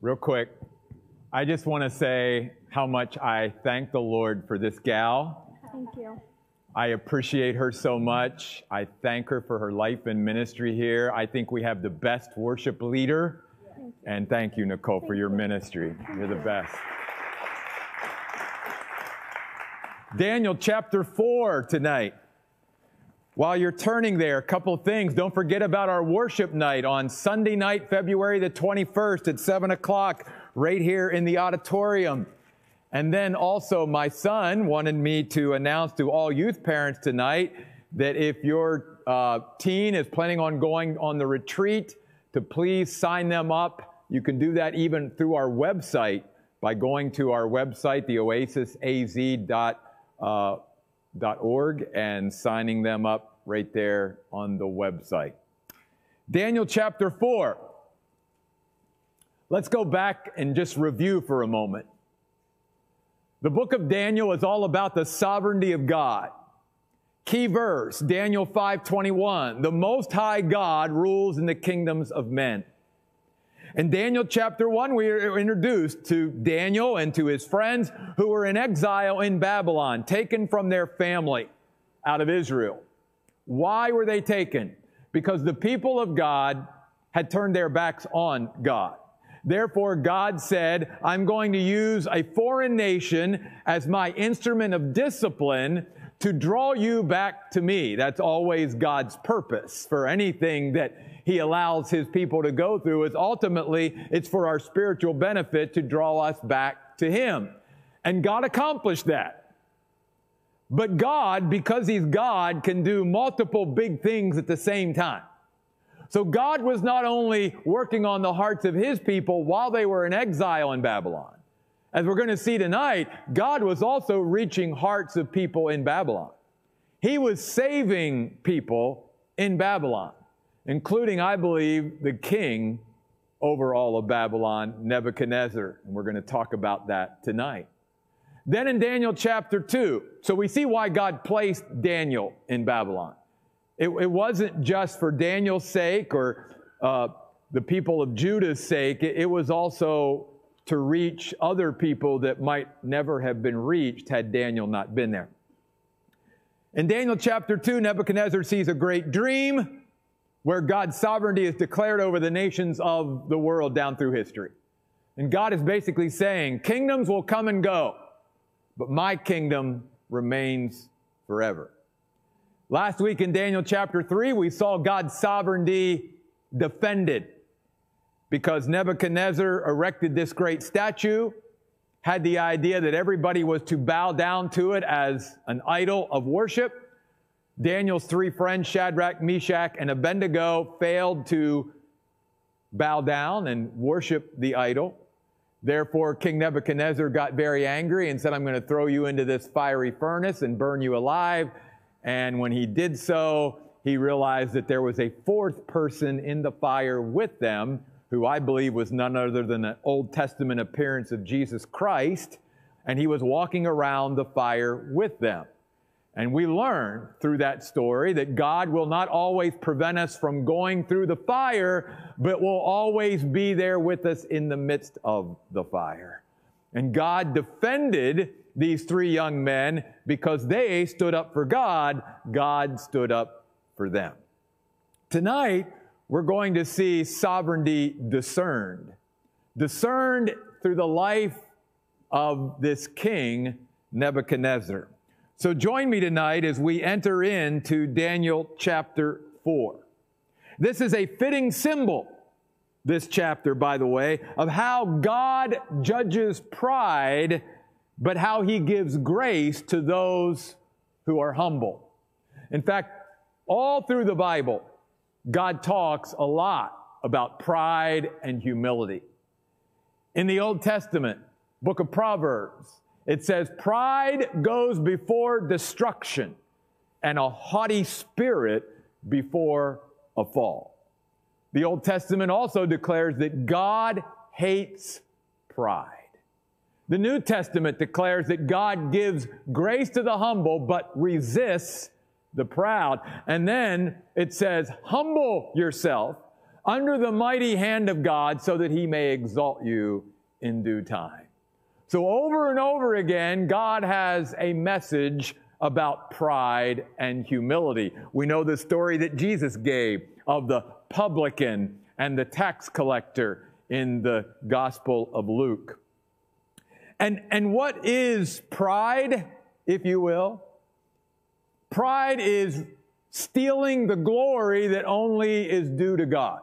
real quick, I just want to say how much I thank the Lord for this gal. Thank you. I appreciate her so much. I thank her for her life and ministry here. I think we have the best worship leader. And thank you, Nicole, for your ministry. You're the best. Daniel chapter 4 tonight. While you're turning there, a couple things. Don't forget about our worship night on Sunday night, February the 21st at 7 o'clock, right here in the auditorium. And then also, my son wanted me to announce to all youth parents tonight that if your uh, teen is planning on going on the retreat, to please sign them up. You can do that even through our website by going to our website, theoasisaz.org, uh, and signing them up right there on the website. Daniel chapter 4. Let's go back and just review for a moment. The book of Daniel is all about the sovereignty of God. Key verse, Daniel 5:21. The most high God rules in the kingdoms of men. In Daniel chapter 1, we are introduced to Daniel and to his friends who were in exile in Babylon, taken from their family out of Israel. Why were they taken? Because the people of God had turned their backs on God. Therefore, God said, I'm going to use a foreign nation as my instrument of discipline to draw you back to me. That's always God's purpose for anything that he allows his people to go through is ultimately it's for our spiritual benefit to draw us back to him. And God accomplished that. But God, because he's God, can do multiple big things at the same time. So God was not only working on the hearts of his people while they were in exile in Babylon. As we're going to see tonight, God was also reaching hearts of people in Babylon. He was saving people in Babylon, including, I believe, the king over all of Babylon, Nebuchadnezzar. And we're going to talk about that tonight. Then in Daniel chapter 2, so we see why God placed Daniel in Babylon. It, it wasn't just for Daniel's sake or uh, the people of Judah's sake, it, it was also to reach other people that might never have been reached had Daniel not been there. In Daniel chapter 2, Nebuchadnezzar sees a great dream where God's sovereignty is declared over the nations of the world down through history. And God is basically saying, Kingdoms will come and go, but my kingdom remains forever. Last week in Daniel chapter 3, we saw God's sovereignty defended because Nebuchadnezzar erected this great statue, had the idea that everybody was to bow down to it as an idol of worship. Daniel's three friends, Shadrach, Meshach, and Abednego, failed to bow down and worship the idol. Therefore, King Nebuchadnezzar got very angry and said, I'm going to throw you into this fiery furnace and burn you alive. And when he did so, he realized that there was a fourth person in the fire with them, who I believe was none other than an Old Testament appearance of Jesus Christ. And he was walking around the fire with them. And we learn through that story that God will not always prevent us from going through the fire, but will always be there with us in the midst of the fire. And God defended these three young men because they stood up for God, God stood up for them. Tonight, we're going to see sovereignty discerned. Discerned through the life of this king, Nebuchadnezzar. So join me tonight as we enter into Daniel chapter 4. This is a fitting symbol, this chapter, by the way, of how God judges pride but how he gives grace to those who are humble. In fact, all through the Bible, God talks a lot about pride and humility. In the Old Testament, book of Proverbs, it says, Pride goes before destruction, and a haughty spirit before a fall. The Old Testament also declares that God hates pride. The New Testament declares that God gives grace to the humble, but resists the proud. And then it says, humble yourself under the mighty hand of God so that he may exalt you in due time. So, over and over again, God has a message about pride and humility. We know the story that Jesus gave of the publican and the tax collector in the Gospel of Luke. And, and what is pride, if you will? Pride is stealing the glory that only is due to God.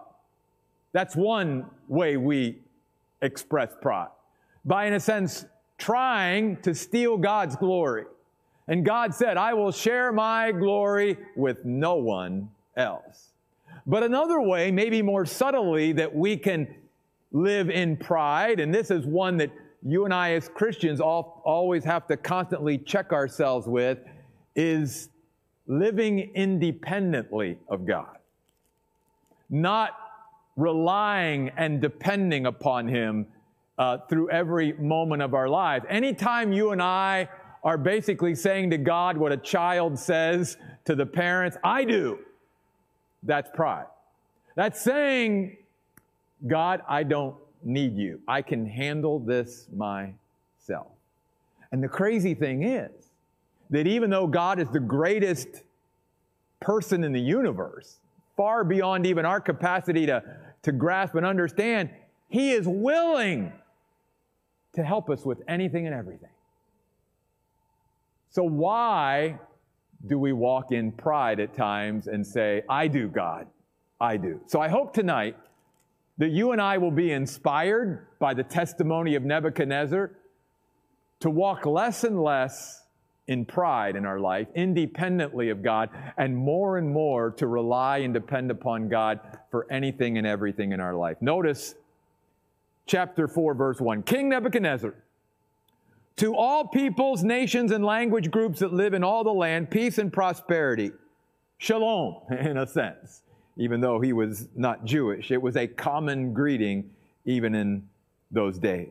That's one way we express pride. By, in a sense, trying to steal God's glory. And God said, I will share my glory with no one else. But another way, maybe more subtly, that we can live in pride, and this is one that you and I as Christians all, always have to constantly check ourselves with, is living independently of God. Not relying and depending upon Him uh, through every moment of our lives. Anytime you and I are basically saying to God what a child says to the parents, I do, that's pride. That's saying, God, I don't need you. I can handle this myself. And the crazy thing is that even though God is the greatest person in the universe, far beyond even our capacity to, to grasp and understand, He is willing to help us with anything and everything. So, why do we walk in pride at times and say, I do, God, I do? So, I hope tonight that you and I will be inspired by the testimony of Nebuchadnezzar to walk less and less in pride in our life, independently of God, and more and more to rely and depend upon God for anything and everything in our life. Notice chapter 4, verse 1. King Nebuchadnezzar, to all peoples, nations, and language groups that live in all the land, peace and prosperity. Shalom, in a sense, even though he was not Jewish. It was a common greeting even in those days.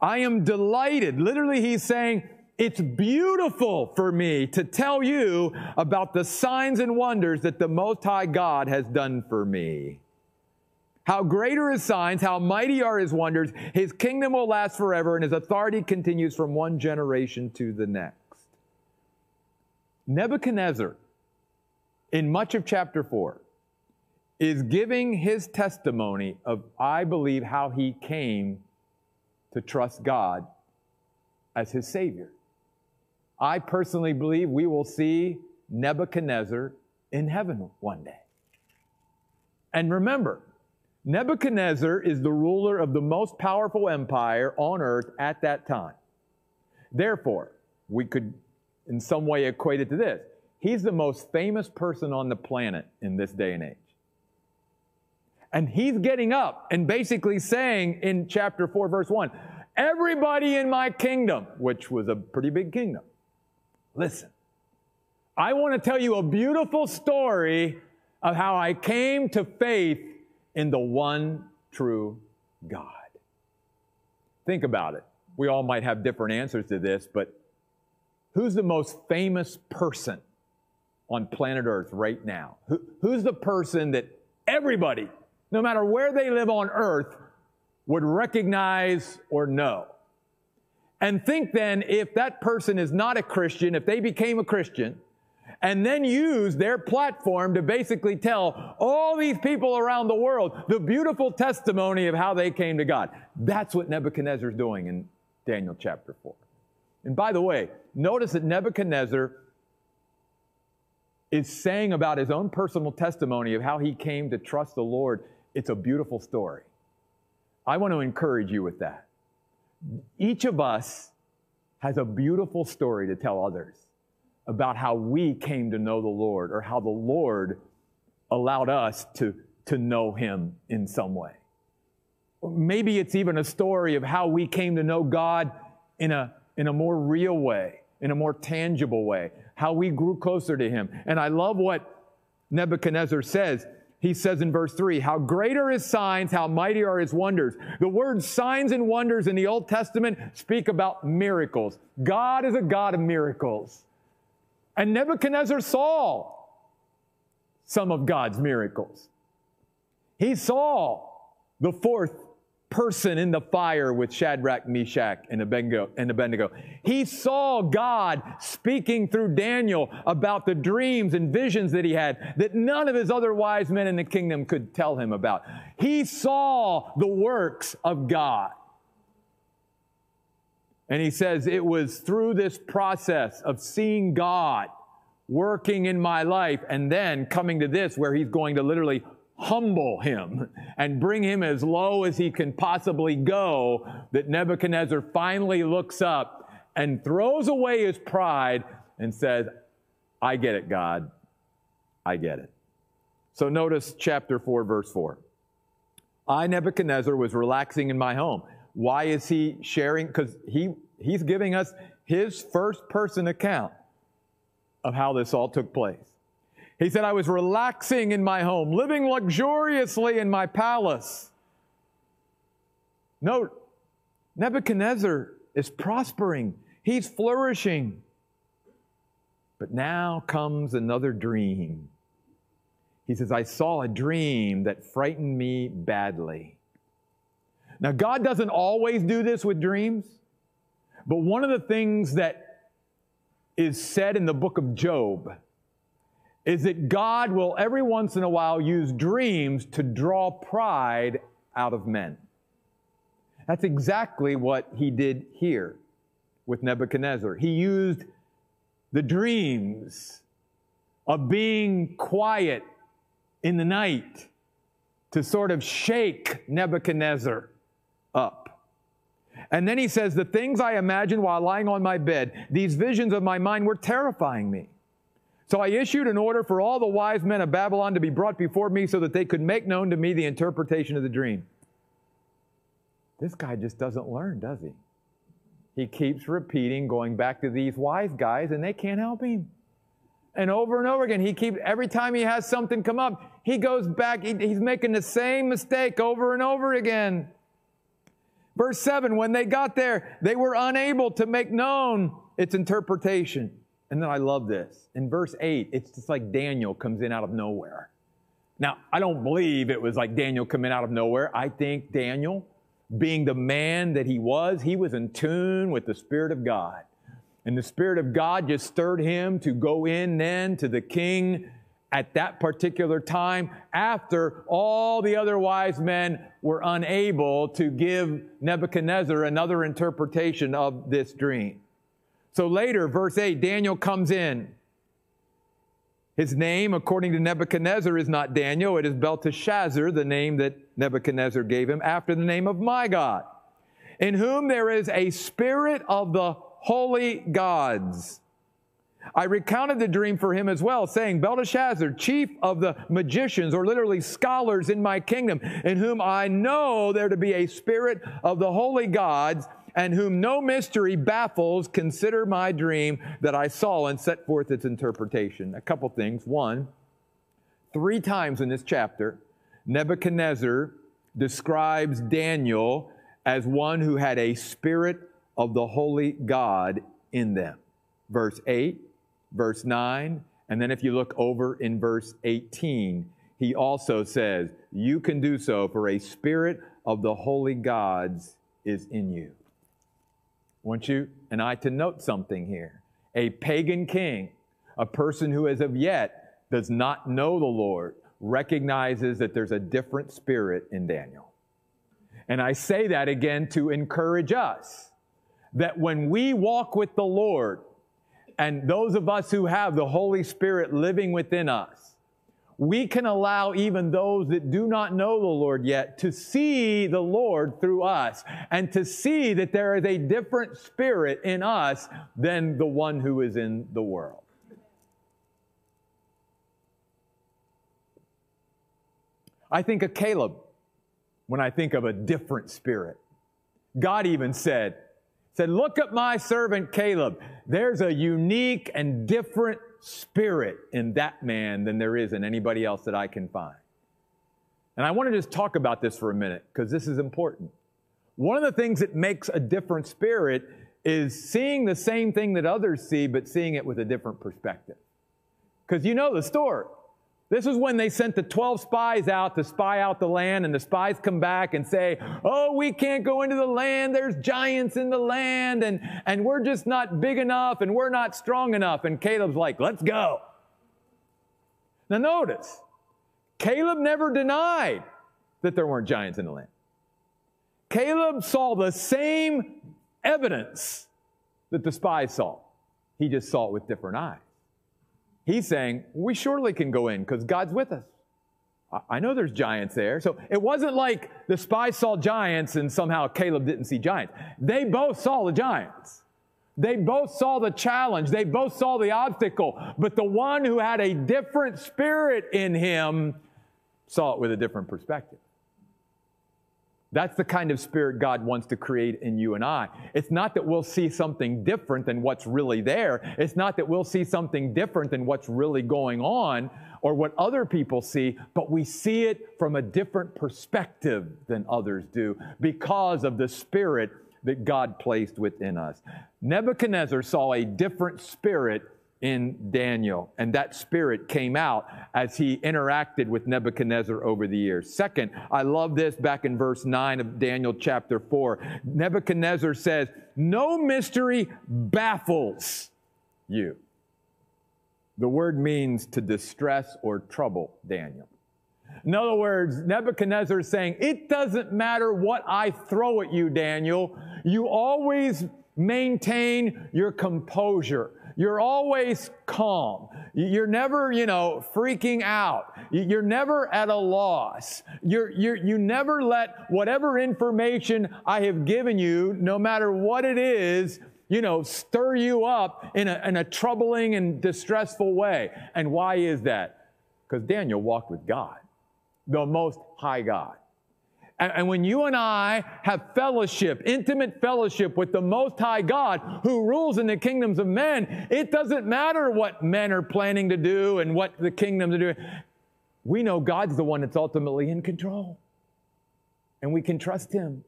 I am delighted. Literally, he's saying, it's beautiful for me to tell you about the signs and wonders that the Most High God has done for me. How great are his signs, how mighty are his wonders. His kingdom will last forever, and his authority continues from one generation to the next. Nebuchadnezzar, in much of chapter 4, is giving his testimony of, I believe, how he came to trust God as his Savior. I personally believe we will see Nebuchadnezzar in heaven one day. And remember, Nebuchadnezzar is the ruler of the most powerful empire on earth at that time. Therefore, we could in some way equate it to this. He's the most famous person on the planet in this day and age. And he's getting up and basically saying in chapter 4, verse 1, everybody in my kingdom, which was a pretty big kingdom, Listen, I want to tell you a beautiful story of how I came to faith in the one true God. Think about it. We all might have different answers to this, but who's the most famous person on planet Earth right now? Who, who's the person that everybody, no matter where they live on Earth, would recognize or know? And think then if that person is not a Christian, if they became a Christian, and then use their platform to basically tell all these people around the world the beautiful testimony of how they came to God. That's what Nebuchadnezzar is doing in Daniel chapter 4. And by the way, notice that Nebuchadnezzar is saying about his own personal testimony of how he came to trust the Lord. It's a beautiful story. I want to encourage you with that. Each of us has a beautiful story to tell others about how we came to know the Lord or how the Lord allowed us to, to know Him in some way. Maybe it's even a story of how we came to know God in a, in a more real way, in a more tangible way, how we grew closer to Him. And I love what Nebuchadnezzar says he says in verse 3, How great are his signs, how mighty are his wonders. The words signs and wonders in the Old Testament speak about miracles. God is a God of miracles. And Nebuchadnezzar saw some of God's miracles. He saw the fourth person in the fire with Shadrach, Meshach, and Abednego. He saw God speaking through Daniel about the dreams and visions that he had that none of his other wise men in the kingdom could tell him about. He saw the works of God. And he says it was through this process of seeing God working in my life and then coming to this where he's going to literally humble him and bring him as low as he can possibly go, that Nebuchadnezzar finally looks up and throws away his pride and says, I get it, God. I get it. So notice chapter 4, verse 4. I, Nebuchadnezzar, was relaxing in my home. Why is he sharing? Because he, he's giving us his first person account of how this all took place. He said, I was relaxing in my home, living luxuriously in my palace. Note, Nebuchadnezzar is prospering, he's flourishing. But now comes another dream. He says, I saw a dream that frightened me badly. Now, God doesn't always do this with dreams, but one of the things that is said in the book of Job is that God will every once in a while use dreams to draw pride out of men. That's exactly what he did here with Nebuchadnezzar. He used the dreams of being quiet in the night to sort of shake Nebuchadnezzar up. And then he says, The things I imagined while lying on my bed, these visions of my mind were terrifying me. So I issued an order for all the wise men of Babylon to be brought before me so that they could make known to me the interpretation of the dream. This guy just doesn't learn, does he? He keeps repeating, going back to these wise guys, and they can't help him. And over and over again, he keeps, every time he has something come up, he goes back, he, he's making the same mistake over and over again. Verse 7 When they got there, they were unable to make known its interpretation. And then I love this. In verse 8, it's just like Daniel comes in out of nowhere. Now, I don't believe it was like Daniel coming out of nowhere. I think Daniel, being the man that he was, he was in tune with the Spirit of God. And the Spirit of God just stirred him to go in then to the king at that particular time after all the other wise men were unable to give Nebuchadnezzar another interpretation of this dream. So later, verse 8, Daniel comes in. His name, according to Nebuchadnezzar, is not Daniel, it is Belteshazzar, the name that Nebuchadnezzar gave him, after the name of my God, in whom there is a spirit of the holy gods. I recounted the dream for him as well, saying, Belteshazzar, chief of the magicians, or literally scholars in my kingdom, in whom I know there to be a spirit of the holy gods, and whom no mystery baffles, consider my dream that I saw and set forth its interpretation. A couple things. One, three times in this chapter, Nebuchadnezzar describes Daniel as one who had a spirit of the holy God in them. Verse 8, verse 9, and then if you look over in verse 18, he also says, You can do so, for a spirit of the holy gods is in you. I want you and I to note something here. A pagan king, a person who as of yet does not know the Lord, recognizes that there's a different spirit in Daniel. And I say that again to encourage us that when we walk with the Lord, and those of us who have the Holy Spirit living within us, we can allow even those that do not know the Lord yet to see the Lord through us and to see that there is a different spirit in us than the one who is in the world. I think of Caleb when I think of a different spirit. God even said, said, look at my servant Caleb. There's a unique and different spirit in that man than there is in anybody else that I can find. And I want to just talk about this for a minute because this is important. One of the things that makes a different spirit is seeing the same thing that others see, but seeing it with a different perspective. Because you know the story. This is when they sent the 12 spies out to spy out the land, and the spies come back and say, Oh, we can't go into the land. There's giants in the land, and, and we're just not big enough, and we're not strong enough. And Caleb's like, Let's go. Now, notice, Caleb never denied that there weren't giants in the land. Caleb saw the same evidence that the spies saw, he just saw it with different eyes. He's saying, We surely can go in because God's with us. I know there's giants there. So it wasn't like the spies saw giants and somehow Caleb didn't see giants. They both saw the giants. They both saw the challenge. They both saw the obstacle. But the one who had a different spirit in him saw it with a different perspective. That's the kind of spirit God wants to create in you and I. It's not that we'll see something different than what's really there. It's not that we'll see something different than what's really going on or what other people see, but we see it from a different perspective than others do because of the spirit that God placed within us. Nebuchadnezzar saw a different spirit in Daniel. And that spirit came out as he interacted with Nebuchadnezzar over the years. Second, I love this back in verse 9 of Daniel chapter 4. Nebuchadnezzar says, No mystery baffles you. The word means to distress or trouble Daniel. In other words, Nebuchadnezzar is saying, It doesn't matter what I throw at you, Daniel. You always maintain your composure. You're always calm. You're never, you know, freaking out. You're never at a loss. You're, you're, you never let whatever information I have given you, no matter what it is, you know, stir you up in a, in a troubling and distressful way. And why is that? Because Daniel walked with God, the Most High God. And, when you and I have fellowship, intimate fellowship with the Most High God who rules in the kingdoms of men, it doesn't matter what men are planning to do and what the kingdoms are doing. We know God's the one that's ultimately in control. And we can trust Him.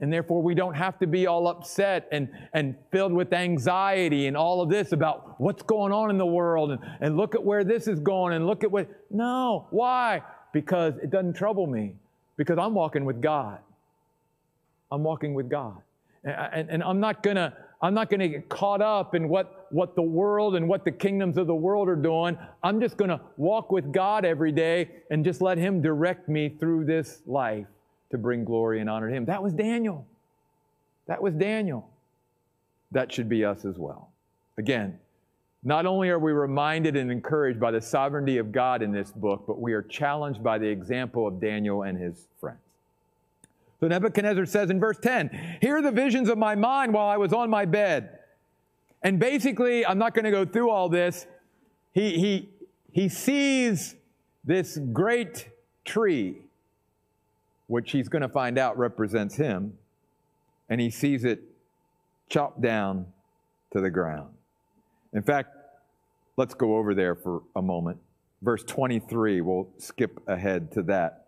And therefore, we don't have to be all upset and, and filled with anxiety and all of this about what's going on in the world and, and look at where this is going and look at what. No. Why? Because it doesn't trouble me because I'm walking with God. I'm walking with God. And, and, and I'm not gonna, I'm not gonna get caught up in what, what the world and what the kingdoms of the world are doing. I'm just gonna walk with God every day and just let Him direct me through this life to bring glory and honor to Him. That was Daniel. That was Daniel. That should be us as well. Again, not only are we reminded and encouraged by the sovereignty of God in this book, but we are challenged by the example of Daniel and his friends. So Nebuchadnezzar says in verse 10, Here are the visions of my mind while I was on my bed. And basically, I'm not going to go through all this. He, he, he sees this great tree, which he's going to find out represents him, and he sees it chopped down to the ground. In fact, let's go over there for a moment. Verse 23, we'll skip ahead to that.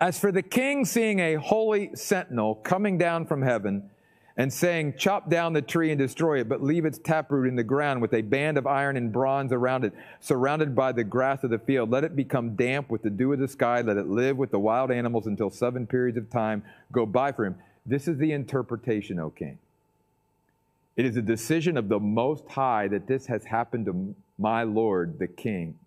As for the king seeing a holy sentinel coming down from heaven and saying, Chop down the tree and destroy it, but leave its taproot in the ground with a band of iron and bronze around it, surrounded by the grass of the field. Let it become damp with the dew of the sky. Let it live with the wild animals until seven periods of time go by for him. This is the interpretation, O king. It is a decision of the Most High that this has happened to my Lord, the King.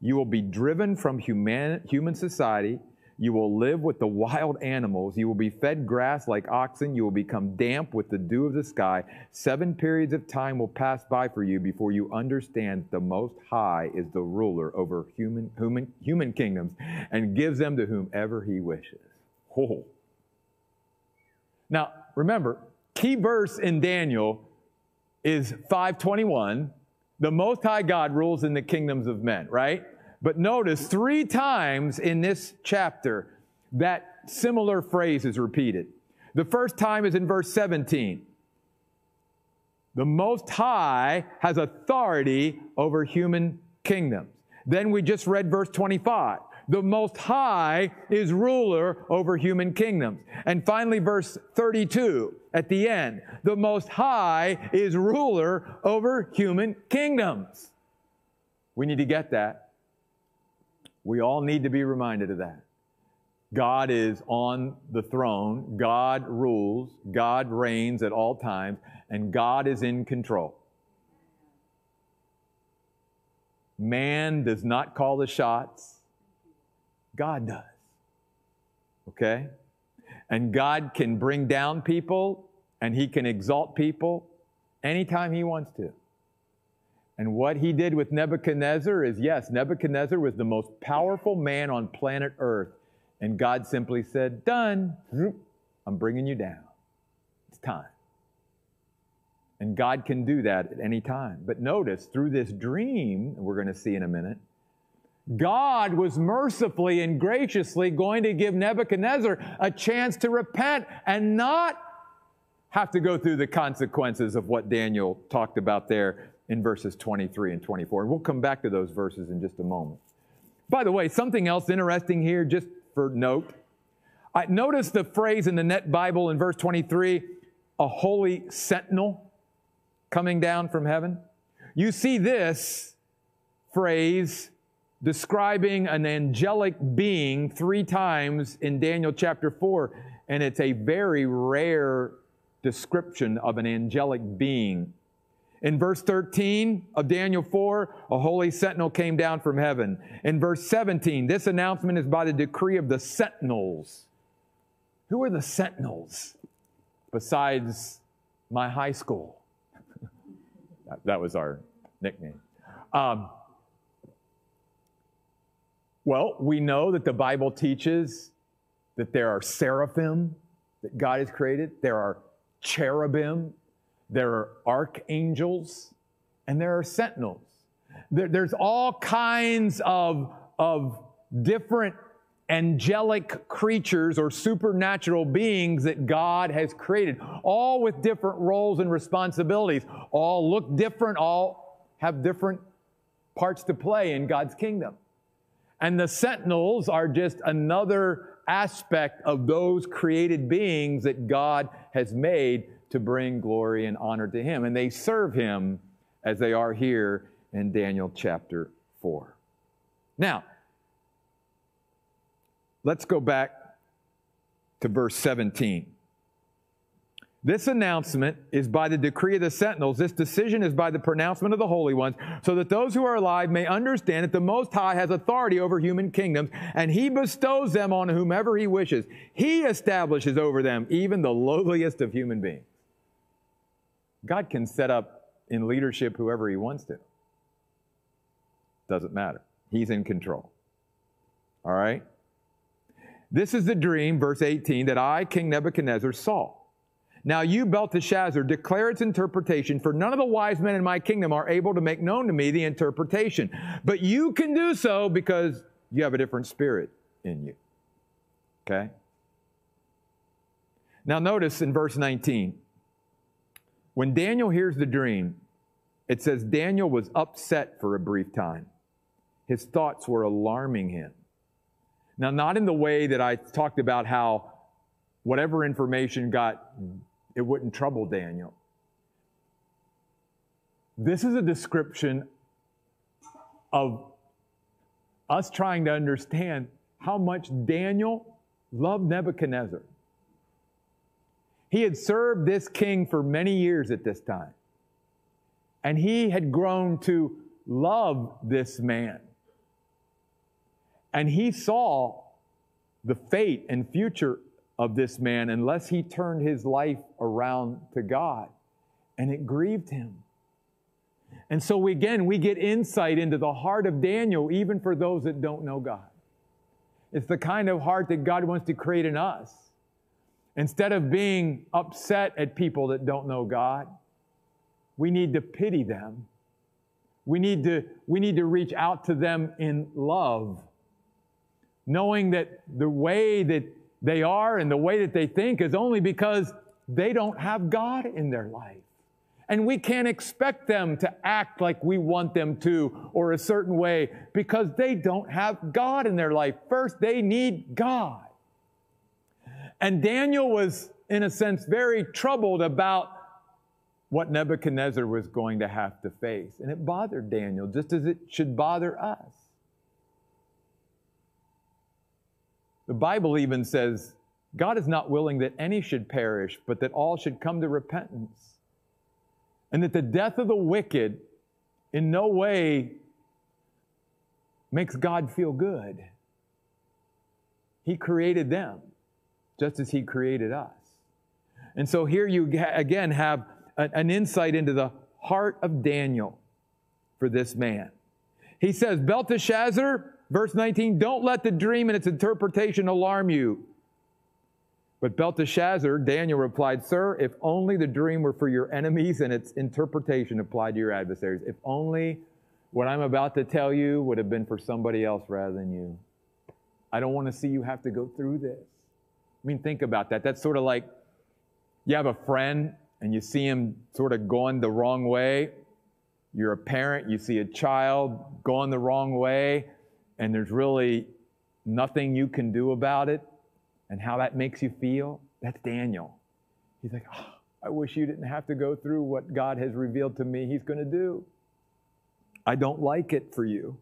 You will be driven from human, human society. You will live with the wild animals. You will be fed grass like oxen. You will become damp with the dew of the sky. Seven periods of time will pass by for you before you understand the Most High is the ruler over human, human, human kingdoms and gives them to whomever he wishes. Oh. Now, remember, key verse in Daniel is 521. The Most High God rules in the kingdoms of men, right? But notice three times in this chapter that similar phrase is repeated. The first time is in verse 17. The Most High has authority over human kingdoms. Then we just read verse 25 the Most High is ruler over human kingdoms. And finally, verse 32 at the end the Most High is ruler over human kingdoms. We need to get that. We all need to be reminded of that. God is on the throne, God rules, God reigns at all times, and God is in control. Man does not call the shots, God does. Okay? And God can bring down people and He can exalt people anytime He wants to. And what He did with Nebuchadnezzar is yes, Nebuchadnezzar was the most powerful man on planet Earth. And God simply said, Done. I'm bringing you down. It's time. And God can do that at any time. But notice, through this dream, we're going to see in a minute, God was mercifully and graciously going to give Nebuchadnezzar a chance to repent and not have to go through the consequences of what Daniel talked about there in verses 23 and 24. And we'll come back to those verses in just a moment. By the way, something else interesting here, just for note. I notice the phrase in the Net Bible in verse 23 a holy sentinel coming down from heaven. You see this phrase describing an angelic being three times in Daniel chapter 4, and it's a very rare description of an angelic being. In verse 13 of Daniel 4, a holy sentinel came down from heaven. In verse 17, this announcement is by the decree of the sentinels. Who are the sentinels besides my high school? that was our nickname. Um, well, we know that the Bible teaches that there are seraphim that God has created, there are cherubim, there are archangels, and there are sentinels. There, there's all kinds of, of different angelic creatures or supernatural beings that God has created, all with different roles and responsibilities, all look different, all have different parts to play in God's kingdom. And the sentinels are just another aspect of those created beings that God has made to bring glory and honor to Him. And they serve Him as they are here in Daniel chapter 4. Now, let's go back to verse 17. This announcement is by the decree of the sentinels. This decision is by the pronouncement of the holy ones, so that those who are alive may understand that the Most High has authority over human kingdoms, and he bestows them on whomever he wishes. He establishes over them even the lowliest of human beings. God can set up in leadership whoever he wants to. Doesn't matter. He's in control. All right? This is the dream, verse 18, that I, King Nebuchadnezzar, saw. Now you, Belteshazzar, declare its interpretation, for none of the wise men in my kingdom are able to make known to me the interpretation. But you can do so because you have a different spirit in you. Okay? Now notice in verse 19, when Daniel hears the dream, it says Daniel was upset for a brief time. His thoughts were alarming him. Now, not in the way that I talked about how whatever information got it wouldn't trouble Daniel. This is a description of us trying to understand how much Daniel loved Nebuchadnezzar. He had served this king for many years at this time, and he had grown to love this man. And he saw the fate and future of this man unless he turned his life around to God. And it grieved him. And so, again, we get insight into the heart of Daniel, even for those that don't know God. It's the kind of heart that God wants to create in us. Instead of being upset at people that don't know God, we need to pity them. We need to, we need to reach out to them in love, knowing that the way that they are and the way that they think is only because they don't have God in their life. And we can't expect them to act like we want them to or a certain way because they don't have God in their life. First, they need God. And Daniel was, in a sense, very troubled about what Nebuchadnezzar was going to have to face. And it bothered Daniel, just as it should bother us. The Bible even says God is not willing that any should perish, but that all should come to repentance. And that the death of the wicked in no way makes God feel good. He created them just as He created us. And so here you again have an insight into the heart of Daniel for this man. He says, Belteshazzar, verse 19, don't let the dream and its interpretation alarm you. But Belteshazzar, Daniel replied, Sir, if only the dream were for your enemies and its interpretation applied to your adversaries. If only what I'm about to tell you would have been for somebody else rather than you. I don't want to see you have to go through this. I mean, think about that. That's sort of like you have a friend and you see him sort of going the wrong way. You're a parent, you see a child going the wrong way, and there's really nothing you can do about it and how that makes you feel. That's Daniel. He's like, oh, I wish you didn't have to go through what God has revealed to me He's going to do. I don't like it for you.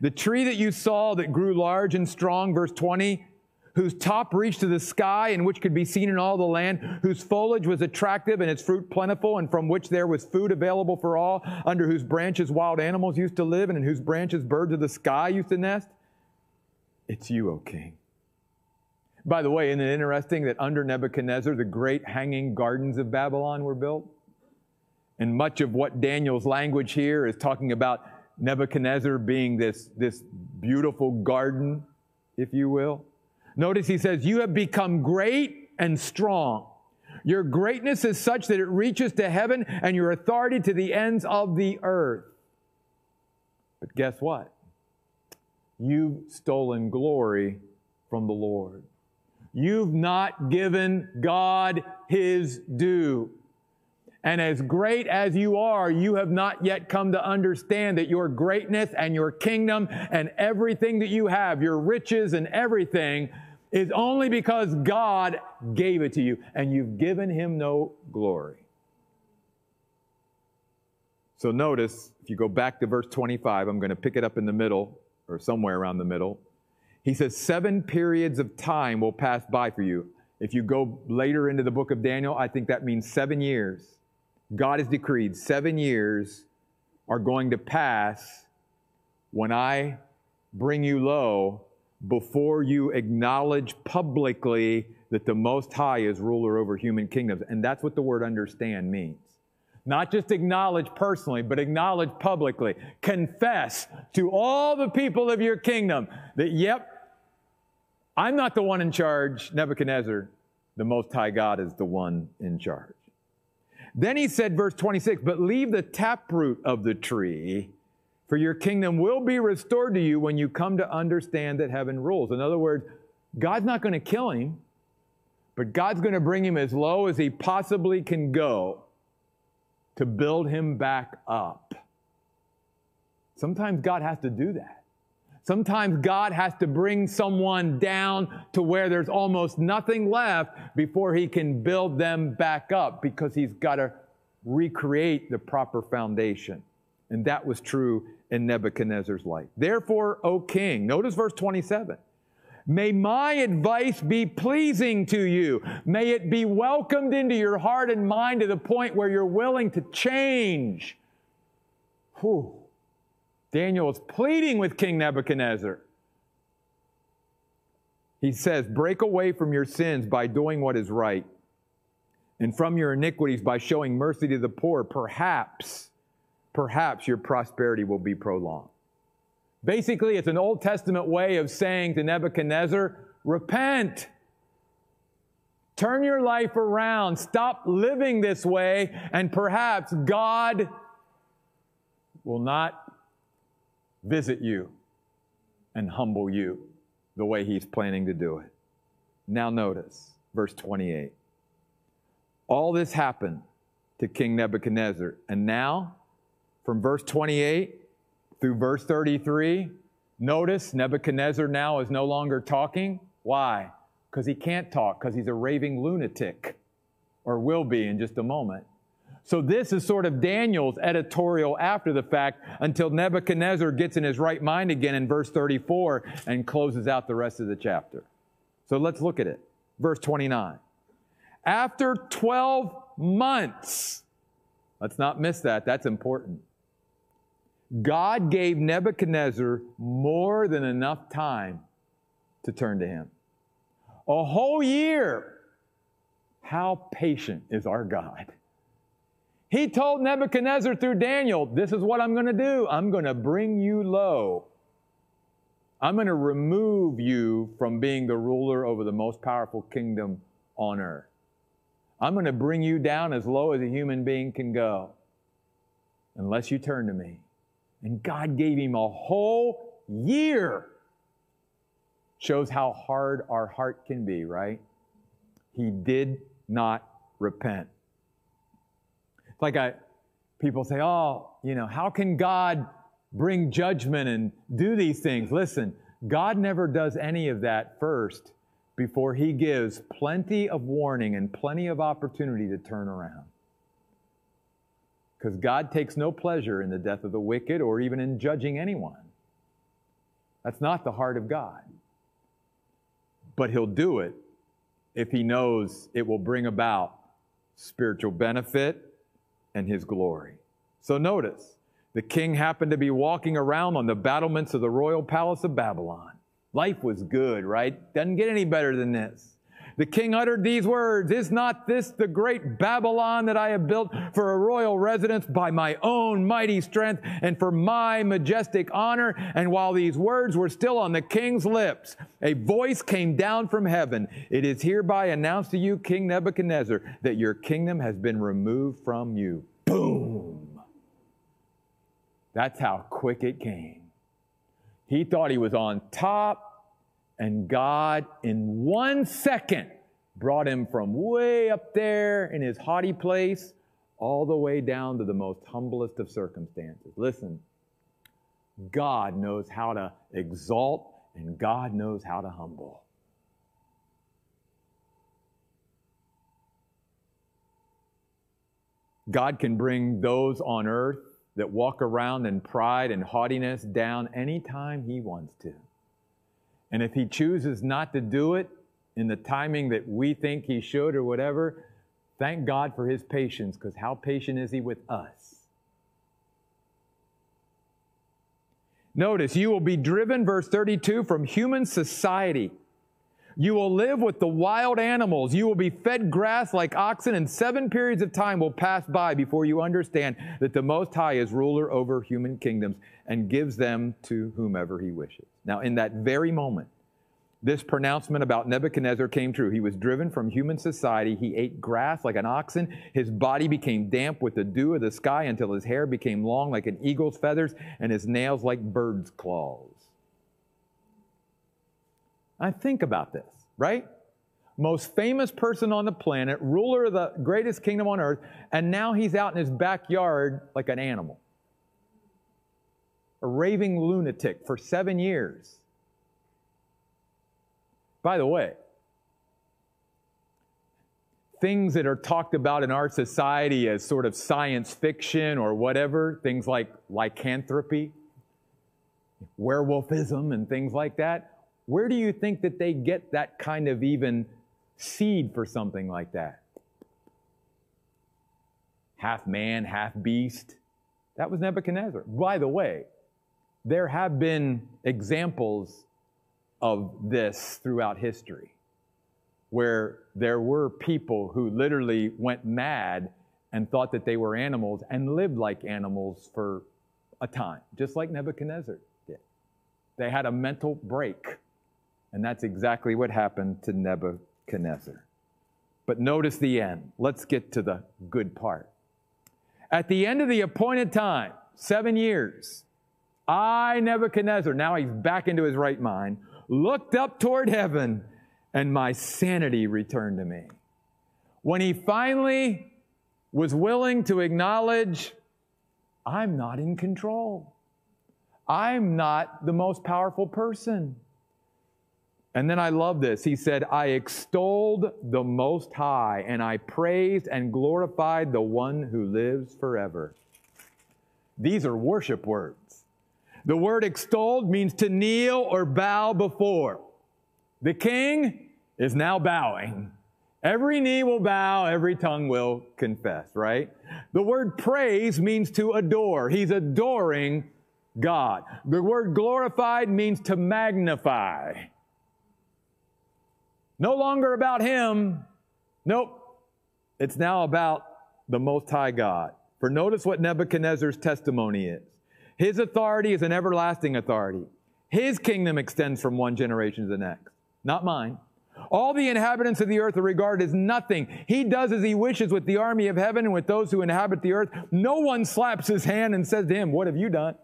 The tree that you saw that grew large and strong, verse 20, whose top reached to the sky and which could be seen in all the land, whose foliage was attractive and its fruit plentiful, and from which there was food available for all, under whose branches wild animals used to live, and in whose branches birds of the sky used to nest. It's you, O king. By the way, isn't it interesting that under Nebuchadnezzar, the great hanging gardens of Babylon were built? And much of what Daniel's language here is talking about Nebuchadnezzar being this, this beautiful garden, if you will. Notice he says, You have become great and strong. Your greatness is such that it reaches to heaven and your authority to the ends of the earth. But guess what? You've stolen glory from the Lord. You've not given God his due. And as great as you are, you have not yet come to understand that your greatness and your kingdom and everything that you have, your riches and everything, is only because God gave it to you and you've given him no glory. So notice, if you go back to verse 25, I'm going to pick it up in the middle or somewhere around the middle. He says, Seven periods of time will pass by for you. If you go later into the book of Daniel, I think that means seven years. God has decreed seven years are going to pass when I bring you low before you acknowledge publicly that the Most High is ruler over human kingdoms. And that's what the word understand means. Not just acknowledge personally, but acknowledge publicly. Confess to all the people of your kingdom that, yep, I'm not the one in charge. Nebuchadnezzar, the Most High God, is the one in charge. Then he said, verse 26, but leave the taproot of the tree, for your kingdom will be restored to you when you come to understand that heaven rules. In other words, God's not going to kill him, but God's going to bring him as low as he possibly can go to build him back up. Sometimes God has to do that. Sometimes God has to bring someone down to where there's almost nothing left before he can build them back up because he's got to recreate the proper foundation. And that was true in Nebuchadnezzar's life. Therefore, O king, notice verse 27. May my advice be pleasing to you. May it be welcomed into your heart and mind to the point where you're willing to change. Whew. Daniel is pleading with King Nebuchadnezzar. He says, Break away from your sins by doing what is right, and from your iniquities by showing mercy to the poor. Perhaps, perhaps your prosperity will be prolonged. Basically, it's an Old Testament way of saying to Nebuchadnezzar, Repent. Turn your life around. Stop living this way, and perhaps God will not visit you and humble you the way he's planning to do it. Now, notice verse 28. All this happened to King Nebuchadnezzar. And now, from verse 28 through verse 33, notice Nebuchadnezzar now is no longer talking. Why? Because he can't talk, because he's a raving lunatic, or will be in just a moment. So, this is sort of Daniel's editorial after the fact until Nebuchadnezzar gets in his right mind again in verse 34 and closes out the rest of the chapter. So, let's look at it. Verse 29. After 12 months, let's not miss that, that's important. God gave Nebuchadnezzar more than enough time to turn to Him. A whole year. How patient is our God? He told Nebuchadnezzar through Daniel, This is what I'm going to do. I'm going to bring you low. I'm going to remove you from being the ruler over the most powerful kingdom on earth. I'm going to bring you down as low as a human being can go unless you turn to me. And God gave him a whole year. Shows how hard our heart can be, right? He did not repent like I, people say, oh, you know, how can God bring judgment and do these things? Listen, God never does any of that first before He gives plenty of warning and plenty of opportunity to turn around. Because God takes no pleasure in the death of the wicked or even in judging anyone. That's not the heart of God. But He'll do it if He knows it will bring about spiritual benefit and his glory. So notice, the king happened to be walking around on the battlements of the royal palace of Babylon. Life was good, right? Doesn't get any better than this. The king uttered these words Is not this the great Babylon that I have built for a royal residence by my own mighty strength and for my majestic honor? And while these words were still on the king's lips, a voice came down from heaven. It is hereby announced to you, King Nebuchadnezzar, that your kingdom has been removed from you. Boom! That's how quick it came. He thought he was on top and God, in one second, brought him from way up there in his haughty place all the way down to the most humblest of circumstances. Listen, God knows how to exalt and God knows how to humble. God can bring those on earth that walk around in pride and haughtiness down anytime He wants to. And if he chooses not to do it in the timing that we think he should or whatever, thank God for his patience, because how patient is he with us? Notice, you will be driven, verse 32, from human society. You will live with the wild animals. You will be fed grass like oxen, and seven periods of time will pass by before you understand that the Most High is ruler over human kingdoms and gives them to whomever he wishes. Now, in that very moment, this pronouncement about Nebuchadnezzar came true. He was driven from human society. He ate grass like an oxen. His body became damp with the dew of the sky until his hair became long like an eagle's feathers and his nails like bird's claws. I think about this, right? Most famous person on the planet, ruler of the greatest kingdom on earth, and now he's out in his backyard like an animal a raving lunatic for seven years. By the way, things that are talked about in our society as sort of science fiction or whatever, things like lycanthropy, werewolfism, and things like that, where do you think that they get that kind of even seed for something like that? Half man, half beast. That was Nebuchadnezzar. By the way, there have been examples of this throughout history where there were people who literally went mad and thought that they were animals and lived like animals for a time, just like Nebuchadnezzar did. They had a mental break, and that's exactly what happened to Nebuchadnezzar. But notice the end. Let's get to the good part. At the end of the appointed time, seven years, I, Nebuchadnezzar, now he's back into his right mind, looked up toward heaven, and my sanity returned to me. When he finally was willing to acknowledge, I'm not in control. I'm not the most powerful person. And then I love this. He said, I extolled the Most High, and I praised and glorified the one who lives forever. These are worship words. The word extolled means to kneel or bow before. The king is now bowing. Every knee will bow, every tongue will confess, right? The word praise means to adore. He's adoring God. The word glorified means to magnify. No longer about him. Nope. It's now about the Most High God. For notice what Nebuchadnezzar's testimony is. His authority is an everlasting authority. His kingdom extends from one generation to the next, not mine. All the inhabitants of the earth are regarded as nothing. He does as he wishes with the army of heaven and with those who inhabit the earth. No one slaps his hand and says to him, What have you done?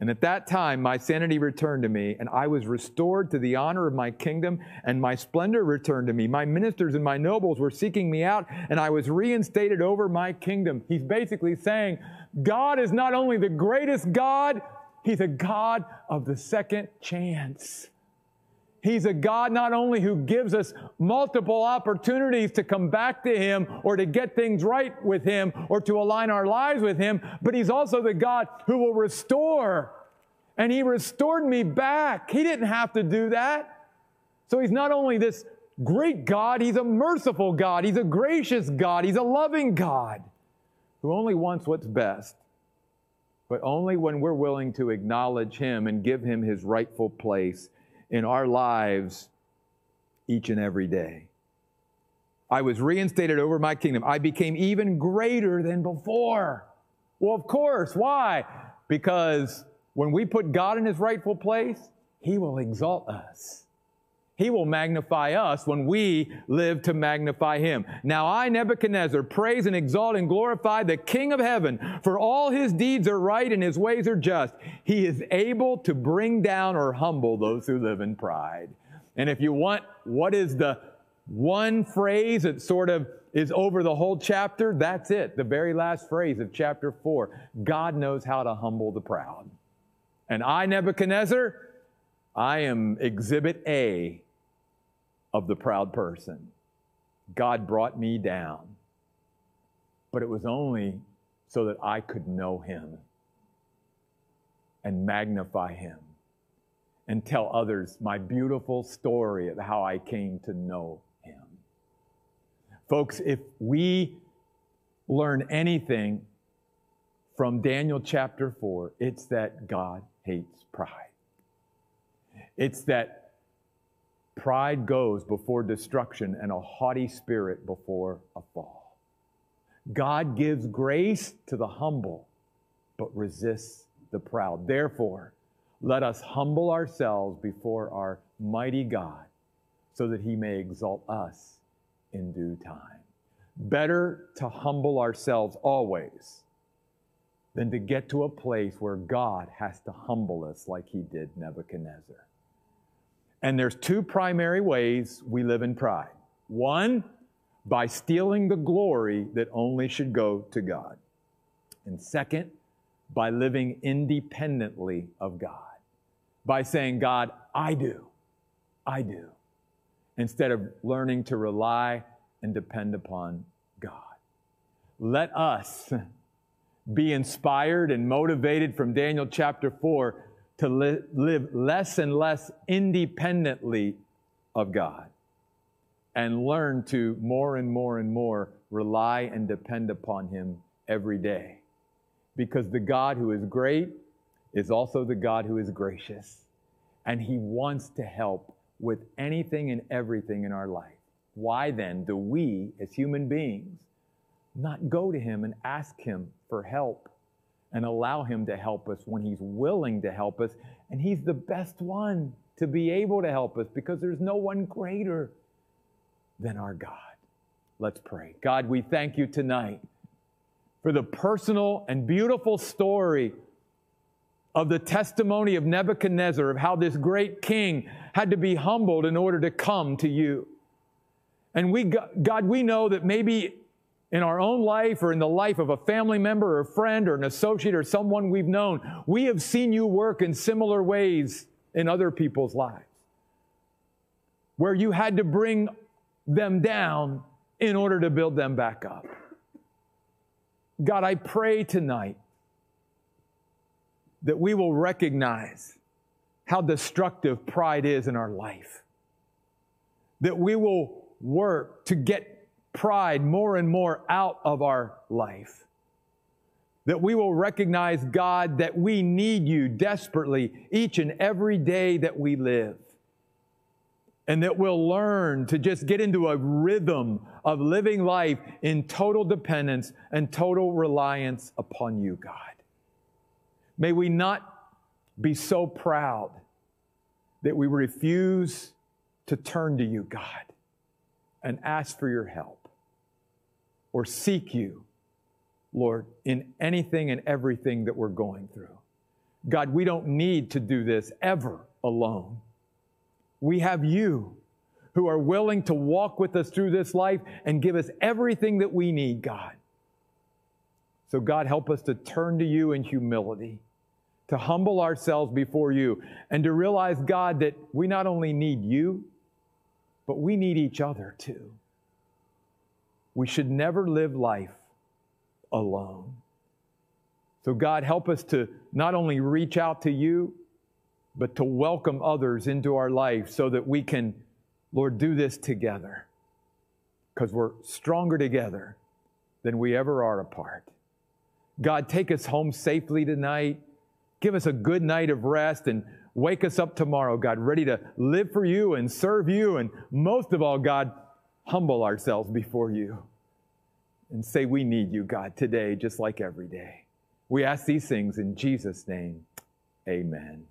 And at that time, my sanity returned to me, and I was restored to the honor of my kingdom, and my splendor returned to me. My ministers and my nobles were seeking me out, and I was reinstated over my kingdom. He's basically saying, God is not only the greatest God, He's a God of the second chance. He's a God not only who gives us multiple opportunities to come back to Him or to get things right with Him or to align our lives with Him, but He's also the God who will restore. And He restored me back. He didn't have to do that. So He's not only this great God, He's a merciful God. He's a gracious God. He's a loving God who only wants what's best, but only when we're willing to acknowledge Him and give Him His rightful place in our lives each and every day. I was reinstated over my kingdom. I became even greater than before. Well, of course. Why? Because when we put God in his rightful place, he will exalt us. He will magnify us when we live to magnify him. Now I, Nebuchadnezzar, praise and exalt and glorify the King of heaven, for all his deeds are right and his ways are just. He is able to bring down or humble those who live in pride. And if you want, what is the one phrase that sort of is over the whole chapter? That's it. The very last phrase of chapter four. God knows how to humble the proud. And I, Nebuchadnezzar, I am exhibit A of the proud person. God brought me down, but it was only so that I could know Him and magnify Him and tell others my beautiful story of how I came to know Him. Folks, if we learn anything from Daniel chapter 4, it's that God hates pride. It's that Pride goes before destruction and a haughty spirit before a fall. God gives grace to the humble, but resists the proud. Therefore, let us humble ourselves before our mighty God so that he may exalt us in due time. Better to humble ourselves always than to get to a place where God has to humble us like he did Nebuchadnezzar. And there's two primary ways we live in pride. One, by stealing the glory that only should go to God. And second, by living independently of God. By saying, God, I do, I do, instead of learning to rely and depend upon God. Let us be inspired and motivated from Daniel chapter 4 to li- live less and less independently of God and learn to more and more and more rely and depend upon Him every day. Because the God who is great is also the God who is gracious, and He wants to help with anything and everything in our life. Why then do we, as human beings, not go to Him and ask Him for help and allow Him to help us when He's willing to help us. And He's the best one to be able to help us because there's no one greater than our God. Let's pray. God, we thank you tonight for the personal and beautiful story of the testimony of Nebuchadnezzar, of how this great king had to be humbled in order to come to you. And we, God, we know that maybe in our own life or in the life of a family member or a friend or an associate or someone we've known, we have seen you work in similar ways in other people's lives where you had to bring them down in order to build them back up. God, I pray tonight that we will recognize how destructive pride is in our life. That we will work to get pride more and more out of our life. That we will recognize, God, that we need you desperately each and every day that we live. And that we'll learn to just get into a rhythm of living life in total dependence and total reliance upon you, God. May we not be so proud that we refuse to turn to you, God, and ask for your help or seek you, Lord, in anything and everything that we're going through. God, we don't need to do this ever alone. We have you who are willing to walk with us through this life and give us everything that we need, God. So, God, help us to turn to you in humility to humble ourselves before you and to realize, God, that we not only need you, but we need each other too. We should never live life alone. So, God, help us to not only reach out to you, but to welcome others into our life so that we can, Lord, do this together. Because we're stronger together than we ever are apart. God, take us home safely tonight. Give us a good night of rest and wake us up tomorrow, God, ready to live for you and serve you. And most of all, God, humble ourselves before you and say, We need you, God, today, just like every day. We ask these things in Jesus' name. Amen.